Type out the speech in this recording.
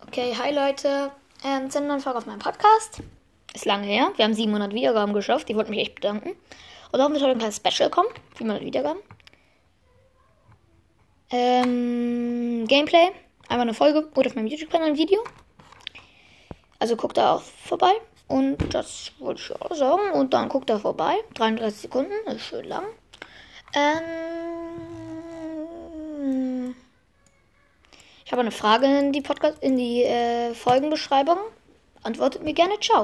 Okay, hi Leute. Ähm, zu einer Folge auf meinem Podcast. Ist lange her. Wir haben 700 Wiedergaben geschafft. Ich wollte mich echt bedanken. Und hoffentlich heute ein kleines Special kommen. 700 Wiedergaben. Ähm, Gameplay. Einmal eine Folge oder auf meinem YouTube-Kanal ein Video. Also guckt da auch vorbei. Und das wollte ich auch sagen. Und dann guckt da vorbei. 33 Sekunden. Ist schön lang. Ähm, ich habe eine Frage in die Podcast, in die äh, Folgenbeschreibung. Antwortet mir gerne. Ciao.